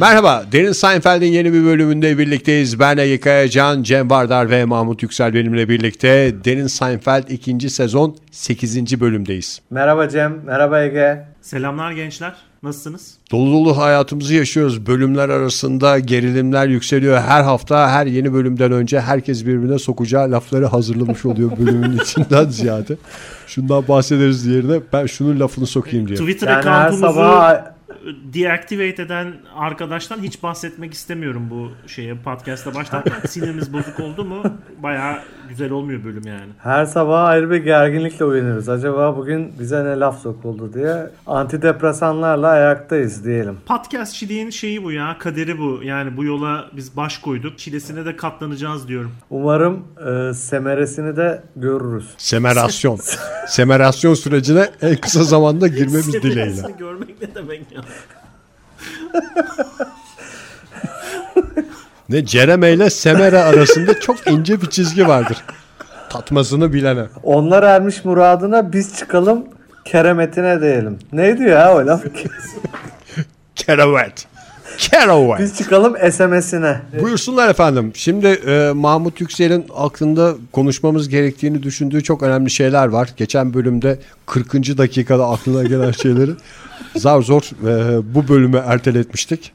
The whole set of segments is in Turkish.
Merhaba, Derin Seinfeld'in yeni bir bölümünde birlikteyiz. Ben Ege Kayacan, Cem Vardar ve Mahmut Yüksel benimle birlikte. Derin Seinfeld 2. sezon 8. bölümdeyiz. Merhaba Cem, merhaba Ege. Selamlar gençler. Nasılsınız? Dolu dolu hayatımızı yaşıyoruz. Bölümler arasında gerilimler yükseliyor. Her hafta her yeni bölümden önce herkes birbirine sokacağı lafları hazırlamış oluyor bölümün içinden ziyade. Şundan bahsederiz yerine ben şunun lafını sokayım diye. Twitter Yani her sabah deactivate eden arkadaştan hiç bahsetmek istemiyorum bu şeye podcast'a başlarken. Sinirimiz bozuk oldu mu baya güzel olmuyor bölüm yani. her sabah ayrı bir gerginlikle uyanırız. Acaba bugün bize ne laf sokuldu diye antidepresanlarla ayaktayız diyelim. Podcastçiliğin şeyi bu ya kaderi bu. Yani bu yola biz baş koyduk. Çilesine de katlanacağız diyorum. Umarım e, semeresini de görürüz. Semerasyon. Semerasyon sürecine en kısa zamanda girmemiz dileğiyle. Semeresini görmek ne demek ya? Ne Cereme ile Semere arasında çok ince bir çizgi vardır. Tatmasını bilene. Onlar ermiş muradına biz çıkalım keremetine diyelim. Neydi ya o laf? Keravet. Keravet. biz çıkalım SMS'ine. Buyursunlar efendim. Şimdi e, Mahmut Yüksel'in aklında konuşmamız gerektiğini düşündüğü çok önemli şeyler var. Geçen bölümde 40. dakikada aklına gelen şeyleri zar zor e, bu bölüme erteletmiştik.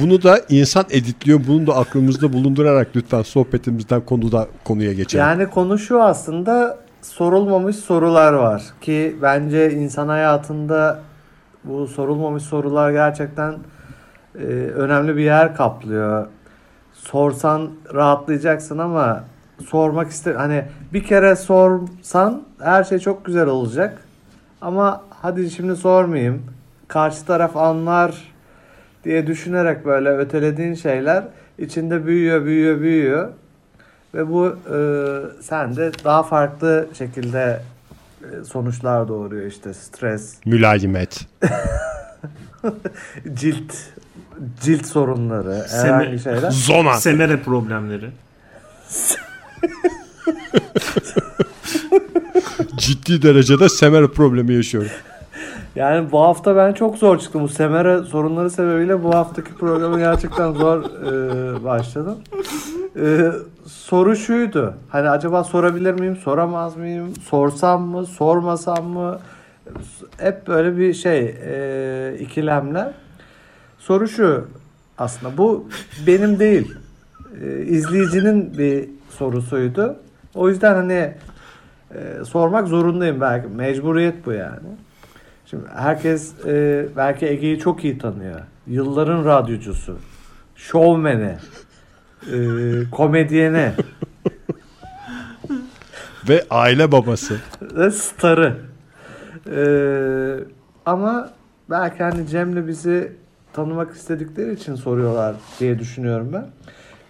Bunu da insan editliyor. Bunu da aklımızda bulundurarak lütfen sohbetimizden konuda konuya geçelim. Yani konu şu aslında sorulmamış sorular var ki bence insan hayatında bu sorulmamış sorular gerçekten e, önemli bir yer kaplıyor. Sorsan rahatlayacaksın ama sormak iste hani bir kere sorsan her şey çok güzel olacak. Ama hadi şimdi sormayayım. Karşı taraf anlar diye düşünerek böyle ötelediğin şeyler içinde büyüyor, büyüyor, büyüyor. Ve bu e, sende daha farklı şekilde e, sonuçlar doğuruyor işte stres, Mülayimet. cilt cilt sorunları, herhangi şeyler. Zona. Semere problemleri. Ciddi derecede semer problemi yaşıyorum. Yani bu hafta ben çok zor çıktım. Bu semere sorunları sebebiyle bu haftaki programı gerçekten zor e, başladım. E, soru şuydu. Hani acaba sorabilir miyim, soramaz mıyım? Sorsam mı, sormasam mı? Hep böyle bir şey, e, ikilemler. Soru şu aslında. Bu benim değil. E, izleyicinin bir sorusuydu. O yüzden hani e, sormak zorundayım belki. Mecburiyet bu yani. Şimdi herkes e, belki Ege'yi çok iyi tanıyor. Yılların radyocusu, şovmeni, e, komedyeni Ve aile babası. ve starı. E, ama belki hani Cem'le bizi tanımak istedikleri için soruyorlar diye düşünüyorum ben.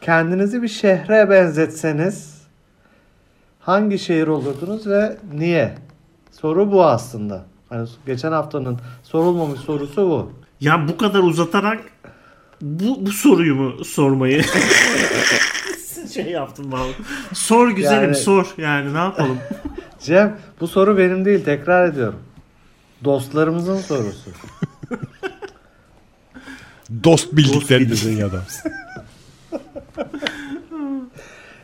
Kendinizi bir şehre benzetseniz hangi şehir olurdunuz ve niye? Soru bu aslında. Hani geçen haftanın sorulmamış sorusu bu. Ya bu kadar uzatarak bu, bu soruyu mu sormayı şey yaptım vallahi. Sor güzelim Yani- sor yani ne yapalım. Cem bu soru benim değil tekrar ediyorum. Dostlarımızın sorusu. Dost bildiklerinizin ya da.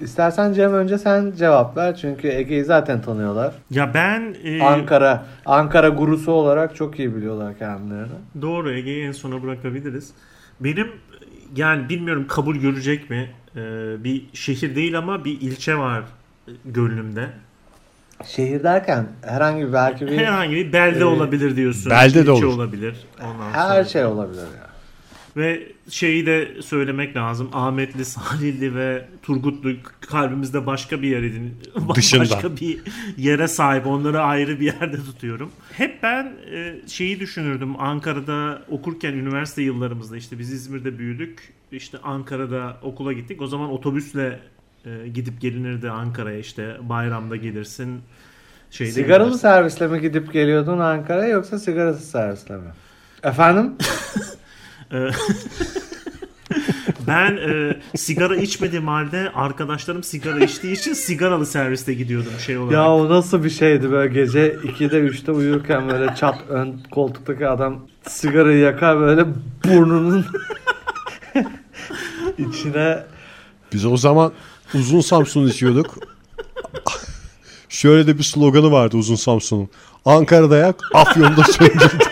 İstersen Cem önce sen cevap ver çünkü Ege'yi zaten tanıyorlar. Ya ben e, Ankara Ankara gurusu olarak çok iyi biliyorlar kendilerini. doğru Ege'yi en sona bırakabiliriz. Benim yani bilmiyorum kabul görecek mi? E, bir şehir değil ama bir ilçe var gönlümde. Şehir derken herhangi bir belki bir Herhangi bir belde e, olabilir diyorsun. belde de ilçe olur. olabilir. Ondan her sonra. şey olabilir ya. Ve şeyi de söylemek lazım. Ahmetli, Salihli ve Turgutlu kalbimizde başka bir yer edin. Dışında. Başka bir yere sahip. Onları ayrı bir yerde tutuyorum. Hep ben e, şeyi düşünürdüm. Ankara'da okurken üniversite yıllarımızda işte biz İzmir'de büyüdük. İşte Ankara'da okula gittik. O zaman otobüsle e, gidip gelinirdi Ankara'ya işte bayramda gelirsin. Şeyde Sigaralı gidersin. servisle mi gidip geliyordun Ankara'ya yoksa sigarasız servisle mi? Efendim? Ee, ben e, sigara içmediğim halde arkadaşlarım sigara içtiği için sigaralı serviste gidiyordum şey olarak. Ya o nasıl bir şeydi böyle gece 2'de 3'te uyurken böyle çat ön koltuktaki adam sigarayı yakar böyle burnunun İçine Biz o zaman uzun Samsun içiyorduk. Şöyle de bir sloganı vardı uzun Samsun'un. Ankara'da yak, Afyon'da söndür.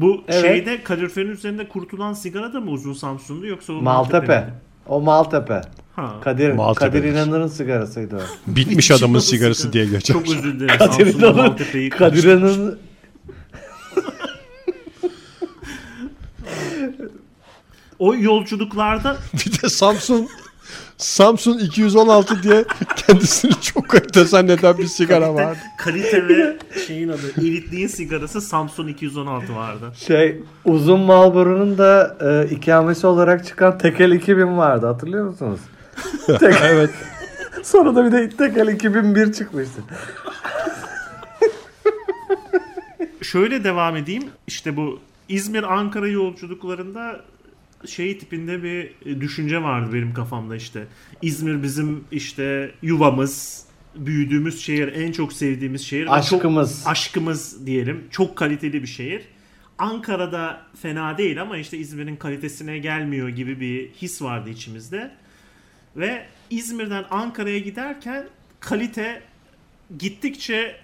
Bu Evet. şeyde kaloriferin üzerinde kurutulan sigara da mı uzun Samsun'du yoksa o Maltepe. miydi? O Maltepe. Ha. Kadir, Maltepe'dir. Kadir İnanır'ın sigarasıydı o. Bitmiş adamın sigarası diye geçer. Çok özür dilerim. Kadir Samsun'da İnanır, Maltepe'yi Kadir İnanır'ın O yolculuklarda Bir de Samsun Samsun 216 diye kendisini çok kalite zanneden bir sigara vardı. kalite ve şeyin adı elitliğin sigarası Samsun 216 vardı. şey uzun Marlboro'nun da e, ikamesi olarak çıkan Tekel 2000 vardı hatırlıyor musunuz? Tek- Evet. Sonra da bir de Tekel 2001 çıkmıştı. Şöyle devam edeyim. İşte bu İzmir-Ankara yolculuklarında şey tipinde bir düşünce vardı benim kafamda işte. İzmir bizim işte yuvamız, büyüdüğümüz şehir, en çok sevdiğimiz şehir. ve çok- Aşkımız. aşkımız diyelim. Çok kaliteli bir şehir. Ankara'da fena değil ama işte İzmir'in kalitesine gelmiyor gibi bir his vardı içimizde. Ve İzmir'den Ankara'ya giderken kalite gittikçe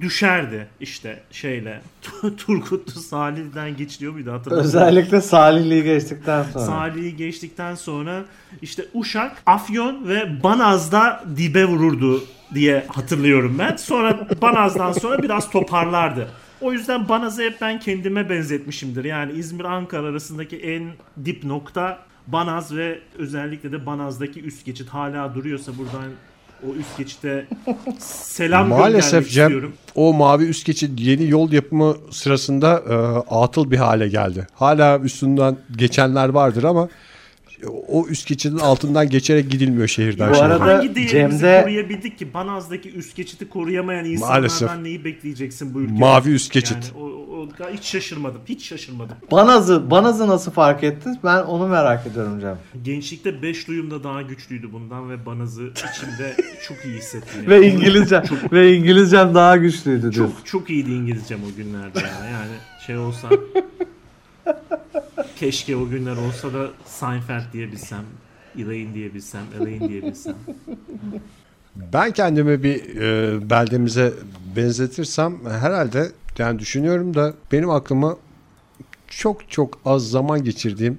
düşerdi işte şeyle. Turgutlu Salih'den geçiliyor muydu hatırlamıyorum. Özellikle Salihli'yi geçtikten sonra. Salih'i geçtikten sonra işte Uşak, Afyon ve Banaz'da dibe vururdu diye hatırlıyorum ben. Sonra Banaz'dan sonra biraz toparlardı. O yüzden Banaz'ı hep ben kendime benzetmişimdir. Yani İzmir-Ankara arasındaki en dip nokta Banaz ve özellikle de Banaz'daki üst geçit hala duruyorsa buradan o üst geçite selam Maalesef Cem istiyorum. o mavi üst geçit yeni yol yapımı sırasında e, atıl bir hale geldi. Hala üstünden geçenler vardır ama o üst geçidin altından geçerek gidilmiyor şehirden Bu arada Hangi değerimizi Cem'de- koruyabildik ki Banaz'daki üst geçiti koruyamayan insanlardan Maalesef. neyi bekleyeceksin bu ülkede? Mavi üst geçit. Yani o, o- hiç şaşırmadım. Hiç şaşırmadım. Banaz'ı, Banaz'ı nasıl fark ettiniz? Ben onu merak ediyorum Cem. Gençlikte 5 duyum da daha güçlüydü bundan ve Banaz'ı içimde çok iyi hissettim. yani. Ve İngilizce ve İngilizcem daha güçlüydü diyor. çok çok iyiydi İngilizcem o günlerde yani. Yani şey olsa keşke o günler olsa da Seinfeld diyebilsem, Elaine diyebilsem, Elaine diyebilsem. Ben kendimi bir e, beldemize benzetirsem herhalde yani düşünüyorum da benim aklıma çok çok az zaman geçirdiğim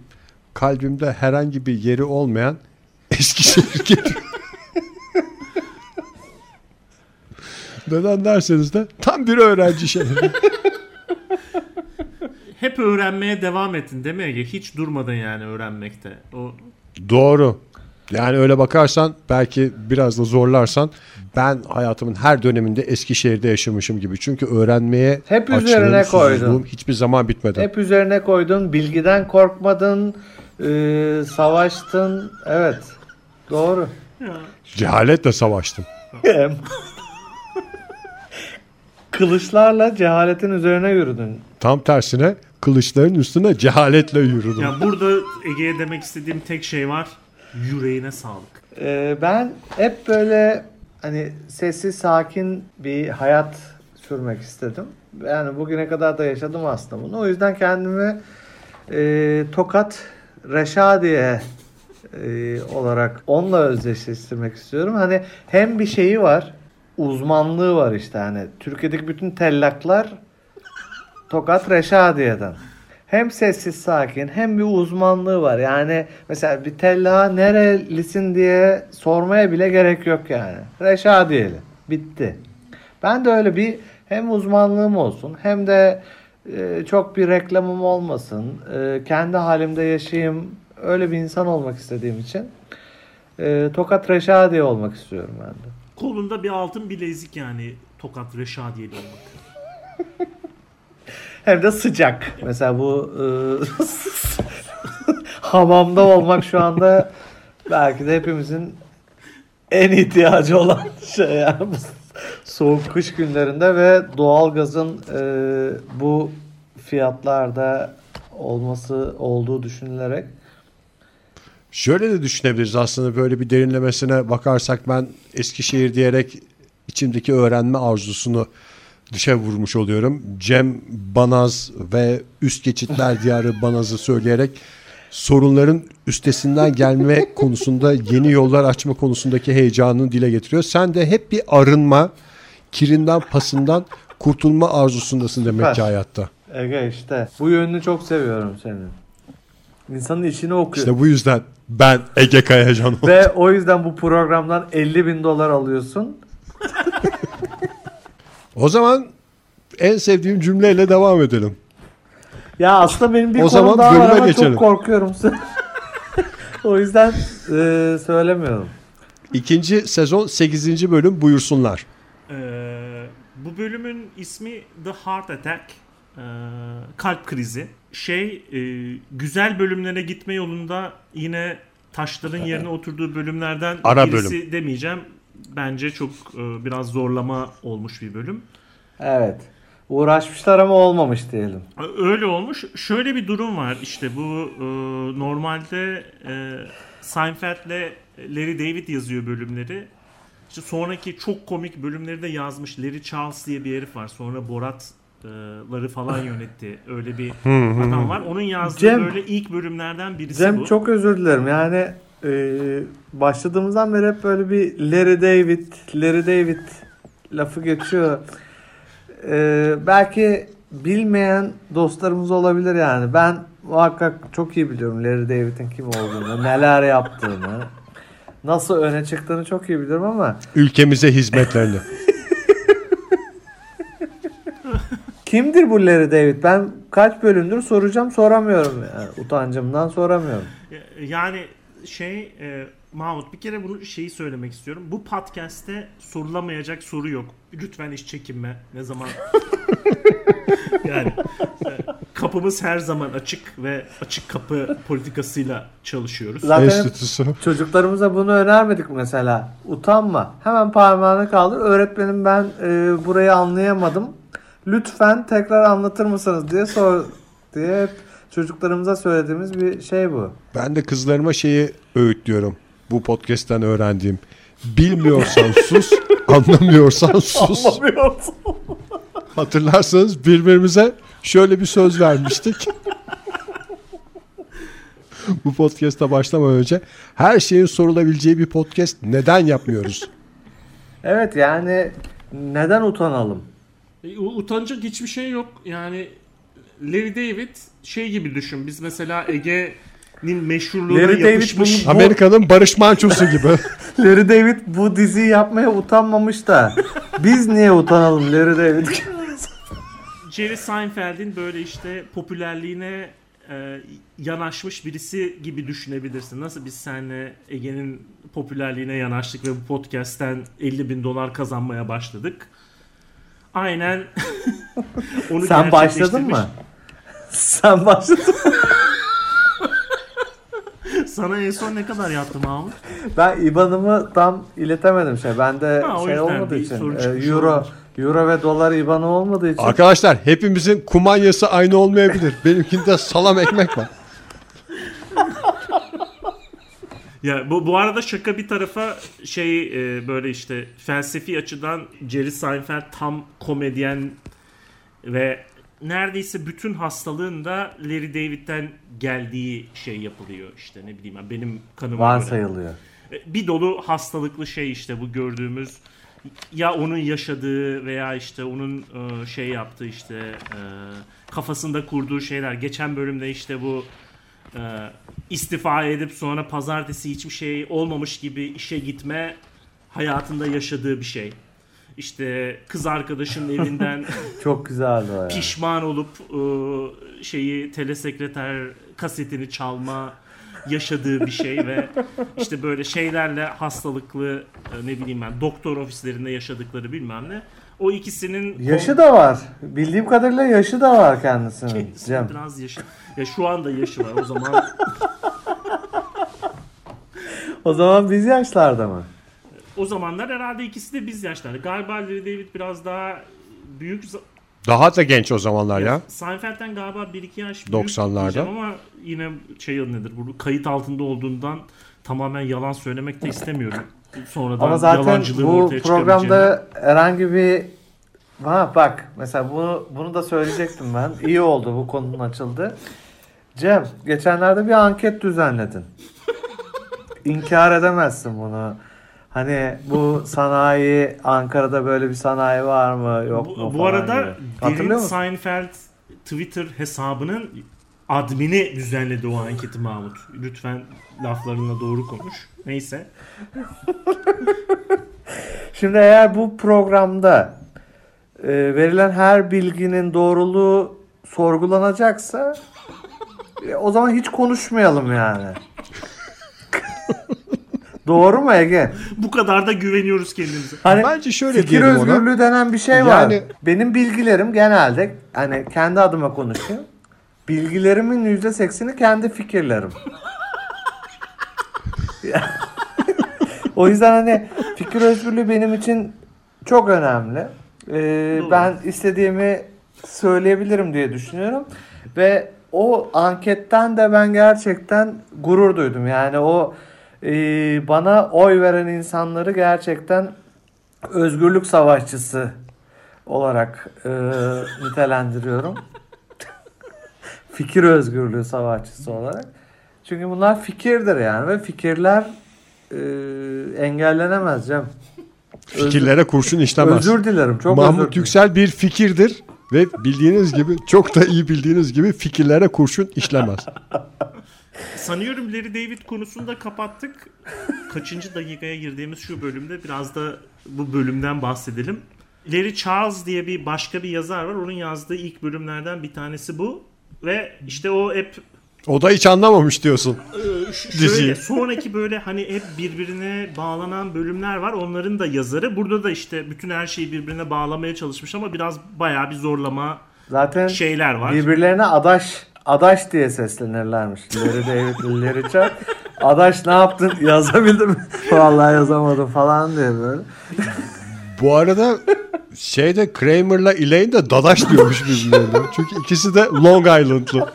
kalbimde herhangi bir yeri olmayan Eskişehir geliyor. Neden derseniz de tam bir öğrenci şehri. Hep öğrenmeye devam ettin değil mi Ege? Hiç durmadın yani öğrenmekte. O Doğru. Yani öyle bakarsan belki biraz da zorlarsan ben hayatımın her döneminde Eskişehir'de yaşamışım gibi. Çünkü öğrenmeye Hep açlığım, üzerine koydun. hiçbir zaman bitmedi. Hep üzerine koydun, bilgiden korkmadın, e, savaştın. Evet. Doğru. ya, Cehaletle savaştım. Kılıçlarla cehaletin üzerine yürüdün. Tam tersine kılıçların üstüne cehaletle yürüdüm. ya burada Ege'ye demek istediğim tek şey var. Yüreğine sağlık. Ee, ben hep böyle hani sessiz sakin bir hayat sürmek istedim. Yani bugüne kadar da yaşadım aslında bunu. O yüzden kendimi e, Tokat Reşadiye e, olarak onunla özdeşleştirmek istiyorum. Hani hem bir şeyi var, uzmanlığı var işte hani Türkiye'deki bütün tellaklar Tokat Reşadiye'den. Hem sessiz sakin hem bir uzmanlığı var. Yani mesela bir tellağa nerelisin diye sormaya bile gerek yok yani. Reşadiyeli. Bitti. Ben de öyle bir hem uzmanlığım olsun hem de e, çok bir reklamım olmasın. E, kendi halimde yaşayayım. Öyle bir insan olmak istediğim için e, Tokat Reşadiye olmak istiyorum ben de. Kolunda bir altın bilezik yani Tokat Reşadiyeli olmak. Hem de sıcak. Mesela bu e, hamamda olmak şu anda belki de hepimizin en ihtiyacı olan şey yani soğuk kış günlerinde ve doğalgazın e, bu fiyatlarda olması olduğu düşünülerek Şöyle de düşünebiliriz aslında böyle bir derinlemesine bakarsak ben Eskişehir diyerek içimdeki öğrenme arzusunu dışa vurmuş oluyorum. Cem Banaz ve Üst Geçitler Diyarı Banaz'ı söyleyerek sorunların üstesinden gelme konusunda yeni yollar açma konusundaki heyecanını dile getiriyor. Sen de hep bir arınma, kirinden pasından kurtulma arzusundasın demek ki hayatta. Ege işte. Bu yönünü çok seviyorum senin. İnsanın içini okuyor. İşte bu yüzden ben Ege Kayacan oldum. Ve o yüzden bu programdan 50 bin dolar alıyorsun. O zaman en sevdiğim cümleyle devam edelim. Ya aslında benim bir O konum zaman daha var ama geçelim. çok korkuyorum. o yüzden e, söylemiyorum. İkinci sezon 8. bölüm buyursunlar. Ee, bu bölümün ismi The Heart Attack. Ee, kalp krizi. Şey e, güzel bölümlere gitme yolunda yine taşların yerine oturduğu bölümlerden Ara birisi demeyeceğim. Bence çok e, biraz zorlama olmuş bir bölüm. Evet. Uğraşmışlar ama olmamış diyelim. Öyle olmuş. Şöyle bir durum var. İşte bu e, normalde e, Seinfeld'le Larry David yazıyor bölümleri. İşte sonraki çok komik bölümleri de yazmış. Larry Charles diye bir herif var. Sonra Borat'ları falan yönetti. Öyle bir adam var. Onun yazdığı Cem- böyle ilk bölümlerden birisi Cem bu. çok özür dilerim. Yani e, başladığımızdan beri hep böyle bir Larry David, Larry David lafı geçiyor. E, belki bilmeyen dostlarımız olabilir yani. Ben muhakkak çok iyi biliyorum Larry David'in kim olduğunu, neler yaptığını, nasıl öne çıktığını çok iyi biliyorum ama Ülkemize hizmetlerini. kimdir bu Larry David? Ben kaç bölümdür soracağım soramıyorum yani. Utancımdan soramıyorum. Yani şey e, Mahmut bir kere bunu şeyi söylemek istiyorum. Bu podcast'te sorulamayacak soru yok. Lütfen hiç çekinme. Ne zaman yani e, kapımız her zaman açık ve açık kapı politikasıyla çalışıyoruz. Zaten Enstitüsü. Çocuklarımıza bunu önermedik mesela. Utanma. Hemen parmağını kaldır. Öğretmenim ben e, burayı anlayamadım. Lütfen tekrar anlatır mısınız diye sor diye hep çocuklarımıza söylediğimiz bir şey bu. Ben de kızlarıma şeyi öğütlüyorum. Bu podcast'ten öğrendiğim. Bilmiyorsan sus, anlamıyorsan sus. Hatırlarsanız birbirimize şöyle bir söz vermiştik. Bu podcast'a başlamadan önce her şeyin sorulabileceği bir podcast neden yapmıyoruz? Evet yani neden utanalım? E, Utanacak hiçbir şey yok. Yani Larry David şey gibi düşün. Biz mesela Ege'nin meşhurluğuna Larry David yapışmış. bunu- Amerika'nın Barış Manço'su gibi. Larry David bu diziyi yapmaya utanmamış da biz niye utanalım Larry David? Jerry Seinfeld'in böyle işte popülerliğine e, yanaşmış birisi gibi düşünebilirsin. Nasıl biz seninle Ege'nin popülerliğine yanaştık ve bu podcast'ten 50 bin dolar kazanmaya başladık. Aynen onu Sen başladın mı? Sen başladın. Sana en son ne kadar yaptım Mahmut? Ben IBAN'ımı tam iletemedim şey. Bende Ha, şey olmadığı için. e, euro euro ve dolar IBAN'ı olmadığı için. Arkadaşlar hepimizin kumanyası aynı olmayabilir. Benimkinde salam ekmek var. Ya bu, bu arada şaka bir tarafa şey e, böyle işte felsefi açıdan Jerry Seinfeld tam komedyen ve neredeyse bütün hastalığın da Larry David'den geldiği şey yapılıyor işte ne bileyim ben benim kanıma göre. varsayılıyor. E, Bir dolu hastalıklı şey işte bu gördüğümüz ya onun yaşadığı veya işte onun e, şey yaptığı işte e, kafasında kurduğu şeyler. Geçen bölümde işte bu e, istifa edip sonra pazartesi hiçbir şey olmamış gibi işe gitme hayatında yaşadığı bir şey. İşte kız arkadaşının evinden Çok güzeldi o ya. pişman olup e, şeyi telesekreter kasetini çalma yaşadığı bir şey ve işte böyle şeylerle hastalıklı e, ne bileyim ben doktor ofislerinde yaşadıkları bilmem ne. O ikisinin Yaşı da var. Bildiğim kadarıyla yaşı da var kendisinin. Kendisi Cem. biraz yaşı. Ya şu anda yaşı var. O zaman O zaman biz yaşlarda mı? O zamanlar herhalde ikisi de biz yaşlarda. Galiba Larry David biraz daha büyük Daha da genç o zamanlar ya. Seinfeld'den galiba 1-2 yaş büyük 90'larda. diyeceğim ama yine şey nedir bu kayıt altında olduğundan tamamen yalan söylemek de istemiyorum. Sonradan Ama zaten bu programda herhangi bir Ha bak mesela bunu bunu da söyleyecektim ben. İyi oldu bu konunun açıldı. Cem geçenlerde bir anket düzenledin. İnkar edemezsin bunu. Hani bu sanayi Ankara'da böyle bir sanayi var mı yok mu Bu, bu falan arada gibi. Derin? Seinfeld Twitter hesabının admini düzenledi o anketi Mahmut. Lütfen laflarına doğru konuş. Neyse. Şimdi eğer bu programda e, verilen her bilginin doğruluğu sorgulanacaksa e, o zaman hiç konuşmayalım yani. Doğru mu Ege? Bu kadar da güveniyoruz kendimize. Hani Bence şöyle fikir diyelim ona. özgürlüğü denen bir şey var. Yani- Benim bilgilerim genelde hani kendi adıma konuşayım. Bilgilerimin yüzde sekseni kendi fikirlerim. o yüzden hani fikir özgürlüğü benim için çok önemli. Ee, Doğru. ben istediğimi söyleyebilirim diye düşünüyorum. Ve o anketten de ben gerçekten gurur duydum. Yani o e, bana oy veren insanları gerçekten özgürlük savaşçısı olarak e, nitelendiriyorum. Fikir özgürlüğü savaşçısı olarak. Çünkü bunlar fikirdir yani ve fikirler e, engellenemez Cem. Fikirlere kurşun işlemez. Özür dilerim. Çok özür Mahmut dilerim. Yüksel bir fikirdir ve bildiğiniz gibi çok da iyi bildiğiniz gibi fikirlere kurşun işlemez. Sanıyorum Larry David konusunu da kapattık. Kaçıncı dakikaya girdiğimiz şu bölümde biraz da bu bölümden bahsedelim. Larry Charles diye bir başka bir yazar var. Onun yazdığı ilk bölümlerden bir tanesi bu. Ve işte o hep O da hiç anlamamış diyorsun. Diziyi. Şöyle sonraki böyle hani hep birbirine bağlanan bölümler var. Onların da yazarı. Burada da işte bütün her şeyi birbirine bağlamaya çalışmış ama biraz bayağı bir zorlama Zaten şeyler var. birbirlerine adaş adaş diye seslenirlermiş. Larry David, Larry Charles. Adaş ne yaptın? Yazabildin mi? Vallahi yazamadım falan diye böyle. Bu arada şeyde Kramer'la Elaine de dadaş diyormuş birbirlerine. Çünkü ikisi de Long Island'lı.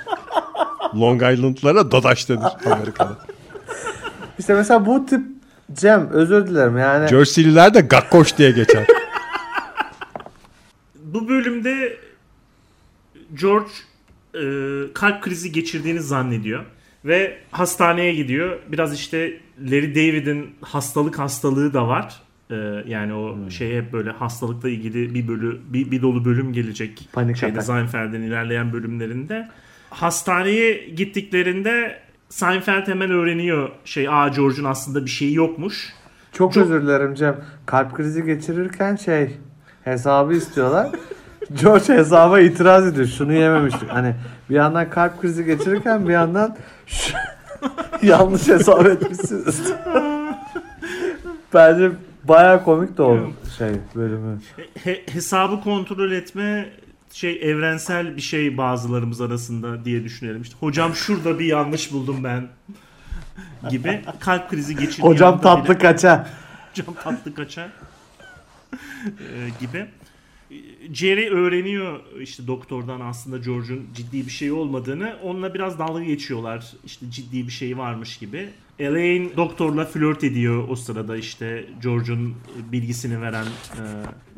Long Island'lara dadaş denir Amerika'da. İşte mesela bu tip Cem özür dilerim yani. Jerseyliler de gakkoş diye geçer. Bu bölümde George e, kalp krizi geçirdiğini zannediyor ve hastaneye gidiyor. Biraz işte Larry David'in hastalık hastalığı da var. E, yani o şey hep böyle hastalıkla ilgili bir bölü bir, bir dolu bölüm gelecek. Panik şeyde. Seinfeld'in ilerleyen bölümlerinde. Hastaneye gittiklerinde Seinfeld hemen öğreniyor şey aa George'un aslında bir şeyi yokmuş. Çok, Çok- özür dilerim Cem. Kalp krizi geçirirken şey hesabı istiyorlar. George hesaba itiraz ediyor. Şunu yememiştik. Hani bir yandan kalp krizi geçirirken bir yandan şu- yanlış hesap etmişsiniz. Bence baya komik de o şey bölümü. He- hesabı kontrol etme şey evrensel bir şey bazılarımız arasında diye düşünelim. İşte hocam şurada bir yanlış buldum ben gibi kalp krizi geçirdiği Hocam tatlı bile- kaça. hocam tatlı kaça Ee, gibi. Jerry öğreniyor işte doktordan aslında George'un ciddi bir şey olmadığını. Onunla biraz dalga geçiyorlar. İşte ciddi bir şey varmış gibi. Elaine doktorla flört ediyor o sırada işte George'un bilgisini veren e,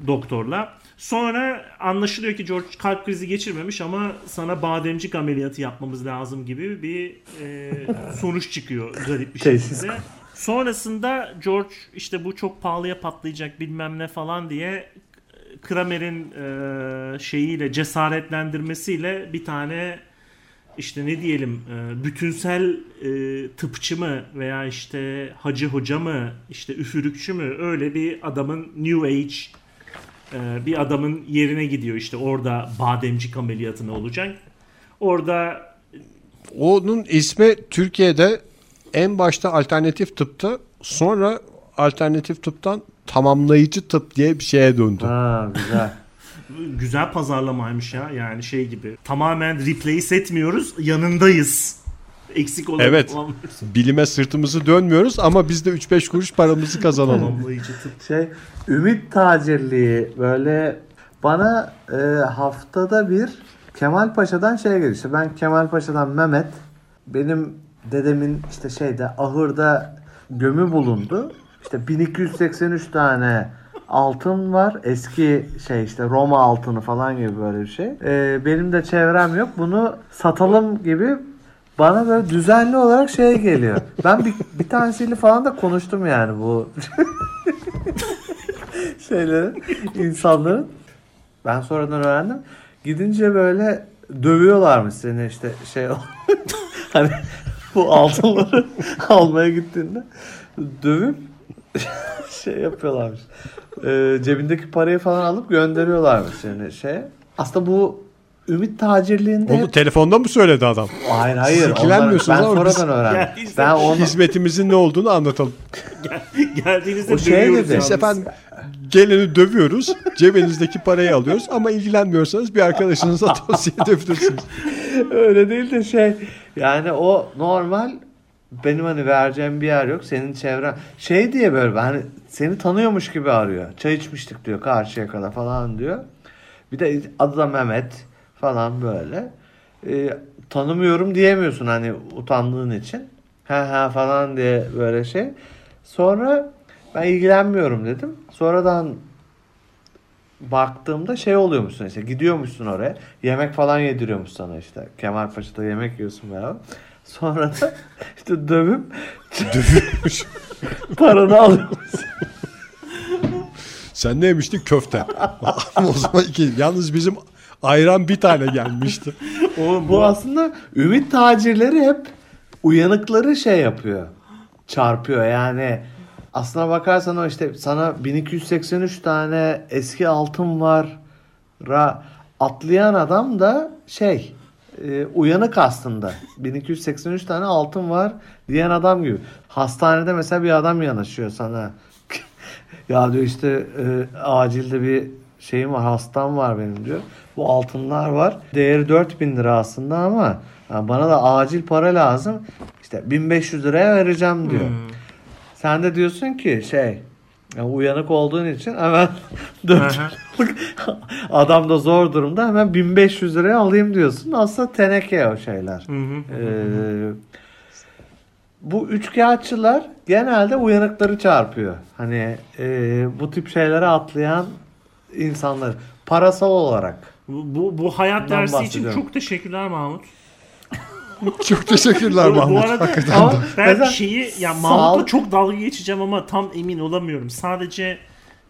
doktorla. Sonra anlaşılıyor ki George kalp krizi geçirmemiş ama şana bademcik ameliyatı yapmamız lazım gibi bir e, sonuç çıkıyor garip bir şekilde. Sonrasında George işte bu çok pahalıya patlayacak bilmem ne falan diye Kramer'in e, şeyiyle cesaretlendirmesiyle bir tane işte ne diyelim e, bütünsel e, tıpçı mı veya işte hacı hoca mı işte üfürükçü mü öyle bir adamın New Age e, bir adamın yerine gidiyor işte orada bademcik ameliyatını olacak. Orada Onun ismi Türkiye'de en başta alternatif tıpta sonra alternatif tıptan tamamlayıcı tıp diye bir şeye döndü. Ha güzel. güzel pazarlamaymış ya yani şey gibi tamamen replace etmiyoruz yanındayız. Eksik olan Evet. Bilime sırtımızı dönmüyoruz ama biz de 3-5 kuruş paramızı kazanalım. Tamamlayıcı tıp. Şey ümit tacirliği böyle bana e, haftada bir Kemal Paşa'dan şey geliyor. İşte ben Kemal Paşa'dan Mehmet benim dedemin işte şeyde ahırda gömü bulundu. İşte 1283 tane altın var. Eski şey işte Roma altını falan gibi böyle bir şey. Ee, benim de çevrem yok. Bunu satalım gibi bana böyle düzenli olarak şey geliyor. Ben bir, bir tanesiyle falan da konuştum yani bu şeylerin, insanların. Ben sonradan öğrendim. Gidince böyle dövüyorlarmış seni işte şey hani bu altınları almaya gittiğinde dövüp şey yapıyorlarmış. Ee, cebindeki parayı falan alıp gönderiyorlarmış seni şey. Aslında bu ümit tacirliğinde Onu telefonda mı söyledi adam? hayır hayır. Onları- ben ama biz- sonradan öğrendim. Geldiyse- Ben onu Hizmetimizin ne olduğunu anlatalım. Geldiğinizde O şey dedi. Biz efendim geleni dövüyoruz. Cebinizdeki parayı alıyoruz ama ilgilenmiyorsanız bir arkadaşınıza tavsiye edebilirsiniz. Öyle değil de şey yani o normal benim hani vereceğim bir yer yok senin çevren şey diye böyle hani seni tanıyormuş gibi arıyor. Çay içmiştik diyor karşıya kadar falan diyor. Bir de adı da Mehmet falan böyle. Ee, tanımıyorum diyemiyorsun hani utandığın için. Ha ha falan diye böyle şey. Sonra ben ilgilenmiyorum dedim. Sonradan baktığımda şey oluyormuşsun işte gidiyormuşsun oraya yemek falan yediriyormuş sana işte Kemalpaşa'da yemek yiyorsun beraber sonra da işte dövüp Dövüyormuş. paranı alıyormuş. Sen ne yemiştin? Köfte. o zaman iki. Yalnız bizim ayran bir tane gelmişti. Oğlum Bu aslında ümit tacirleri hep uyanıkları şey yapıyor çarpıyor yani aslına bakarsan o işte sana 1283 tane eski altın var ra atlayan adam da şey e, uyanık aslında. 1283 tane altın var diyen adam gibi. Hastanede mesela bir adam yanaşıyor sana. Ya diyor işte e, acilde bir şeyim var hastam var benim diyor. Bu altınlar var. Değeri 4000 lira aslında ama ha, bana da acil para lazım. İşte 1500 liraya vereceğim diyor. Hmm. Sen de diyorsun ki şey ya uyanık olduğun için hemen 4 Aha. adam da zor durumda hemen 1500 liraya alayım diyorsun. Aslında teneke o şeyler. Hı hı. Ee, bu üçkağıtçılar genelde uyanıkları çarpıyor. Hani e, bu tip şeylere atlayan insanlar parasal olarak. Bu, bu, bu hayat dersi için çok teşekkürler Mahmut. Çok teşekkürler Bu, bu Mahmut. arada Hakikaten. Ama ben mesela şeyi ya Mahmut'la çok dalga geçeceğim ama tam emin olamıyorum. Sadece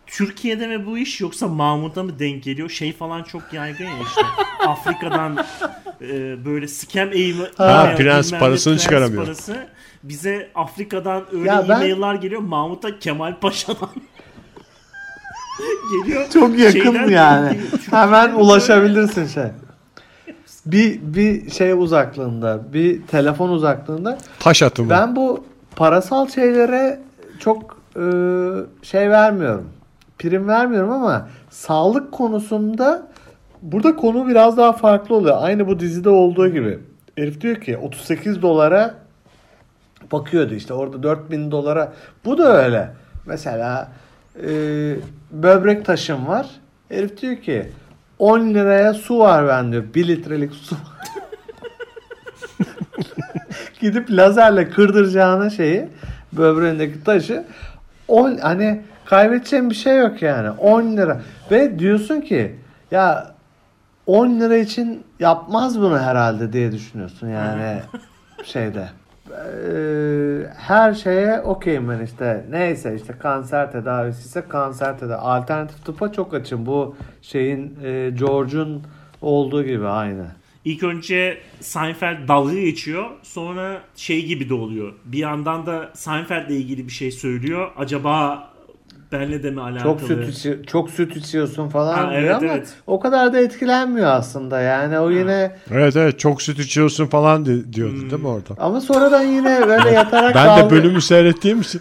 Türkiye'de mi bu iş yoksa Mahmut'a mı denk geliyor? Şey falan çok yaygın ya işte. Afrika'dan e, böyle scam eğimi Ha, e, prens parasını prens çıkaramıyor. Parası. Bize Afrika'dan öyle Ya ben- e-mailler geliyor. Mahmut'a Kemal Paşa'dan geliyor. Çok yakın Şeyden- yani. Hemen ulaşabilirsin şey. Bir bir şey uzaklığında, bir telefon uzaklığında. Taş atımı. Ben bu parasal şeylere çok e, şey vermiyorum. Prim vermiyorum ama sağlık konusunda burada konu biraz daha farklı oluyor. Aynı bu dizide olduğu gibi. Herif diyor ki 38 dolara bakıyordu işte orada 4000 dolara. Bu da öyle. Mesela e, böbrek taşım var. Herif diyor ki 10 liraya su var ben diyor. 1 litrelik su. Gidip lazerle kırdıracağına şeyi böbreğindeki taşı 10 hani kaybedeceğim bir şey yok yani. 10 lira. Ve diyorsun ki ya 10 lira için yapmaz bunu herhalde diye düşünüyorsun yani şeyde. Ee, her şeye okeyim ben işte. Neyse işte kanser tedavisi ise kanser tedavi. Alternatif tıpa çok açım. Bu şeyin e, George'un olduğu gibi aynı. İlk önce Seinfeld dalga geçiyor. Sonra şey gibi de oluyor. Bir yandan da Seinfeld'le ilgili bir şey söylüyor. Acaba benle de mi alakalı? Çok süt içi- çok süt içiyorsun falan Ha, diyor evet, ama evet. o kadar da etkilenmiyor aslında. Yani o yine Evet evet çok süt içiyorsun falan di- diyordu Hmm. değil mi orada? ama sonradan yine böyle yatarak Ben de dalga- bölümü seyrettiğim için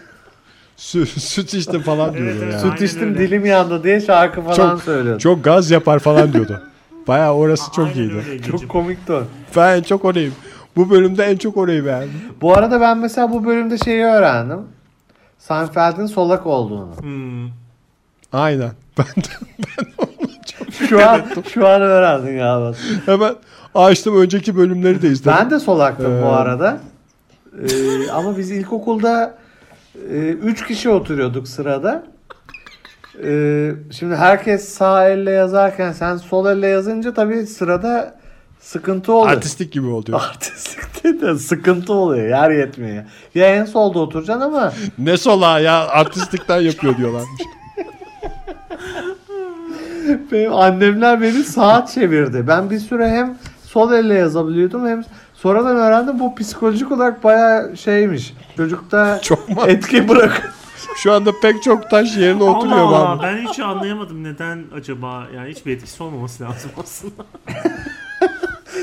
sü- süt içtim falan diyordu Evet, yani. süt içtim öyle. dilim yandı diye şarkı falan Çok, söylüyordu. çok gaz yapar falan diyordu. Baya orası çok Aynen iyiydi. öyle. Çok komikti o. Ben en çok orayı. Bu bölümde en çok orayı beğendim. Bu arada ben mesela bu bölümde şeyi öğrendim. Seinfeld'in solak olduğunu. Hmm. Aynen. Ben de Şu an şu an öğrendin galiba. hemen açtım önceki bölümleri de izledim. Ben de solaktım Ee, bu arada. Ee, ama biz ilkokulda 3 kişi oturuyorduk sırada. Ee, şimdi herkes sağ elle yazarken sen sol elle yazınca tabii sırada sıkıntı oluyor. Artistik gibi oluyor. Artistik değil de sıkıntı oluyor. Yer yetmiyor. Ya en solda oturacaksın ama ne sola ya artistlikten yapıyor diyorlarmış. benim annemler beni sağa çevirdi. Ben bir süre hem sol elle yazabiliyordum hem sonradan öğrendim bu psikolojik olarak bayağı şeymiş. Çocukta Çok etki bırak. Şu anda pek çok taş yerine oturuyor Allah Allah ben hiç anlayamadım neden acaba yani hiçbir etkisi olmaması lazım aslında.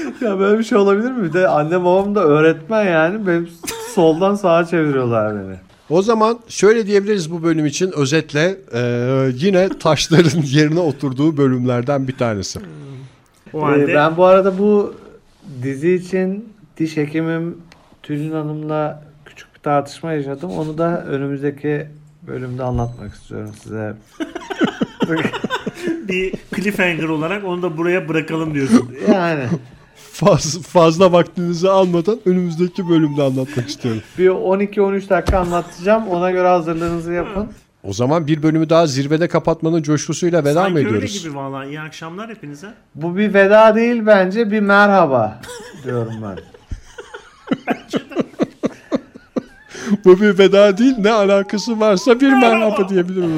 ya böyle bir şey olabilir mi? Bir de annem babam da öğretmen yani. Benim soldan sağa çeviriyorlar beni. O zaman şöyle diyebiliriz bu bölüm için özetle e, yine taşların yerine oturduğu bölümlerden bir tanesi. O Ee, halde ben bu arada bu dizi için diş hekimim Tülin Hanım'la küçük bir tartışma yaşadım. Onu da önümüzdeki bölümde anlatmak istiyorum size. bir cliffhanger olarak onu da buraya bırakalım diyorsun. yani Faz, fazla vaktinizi almadan önümüzdeki bölümde anlatmak istiyorum. bir 12-13 dakika anlatacağım. Ona göre hazırlığınızı yapın. O zaman bir bölümü daha zirvede kapatmanın coşkusuyla veda mı Sanki öyle ediyoruz? gibi valla. İyi akşamlar hepinize. Bu bir veda değil bence bir merhaba diyorum ben. Bu bir veda değil ne alakası varsa bir merhaba diyebilirim.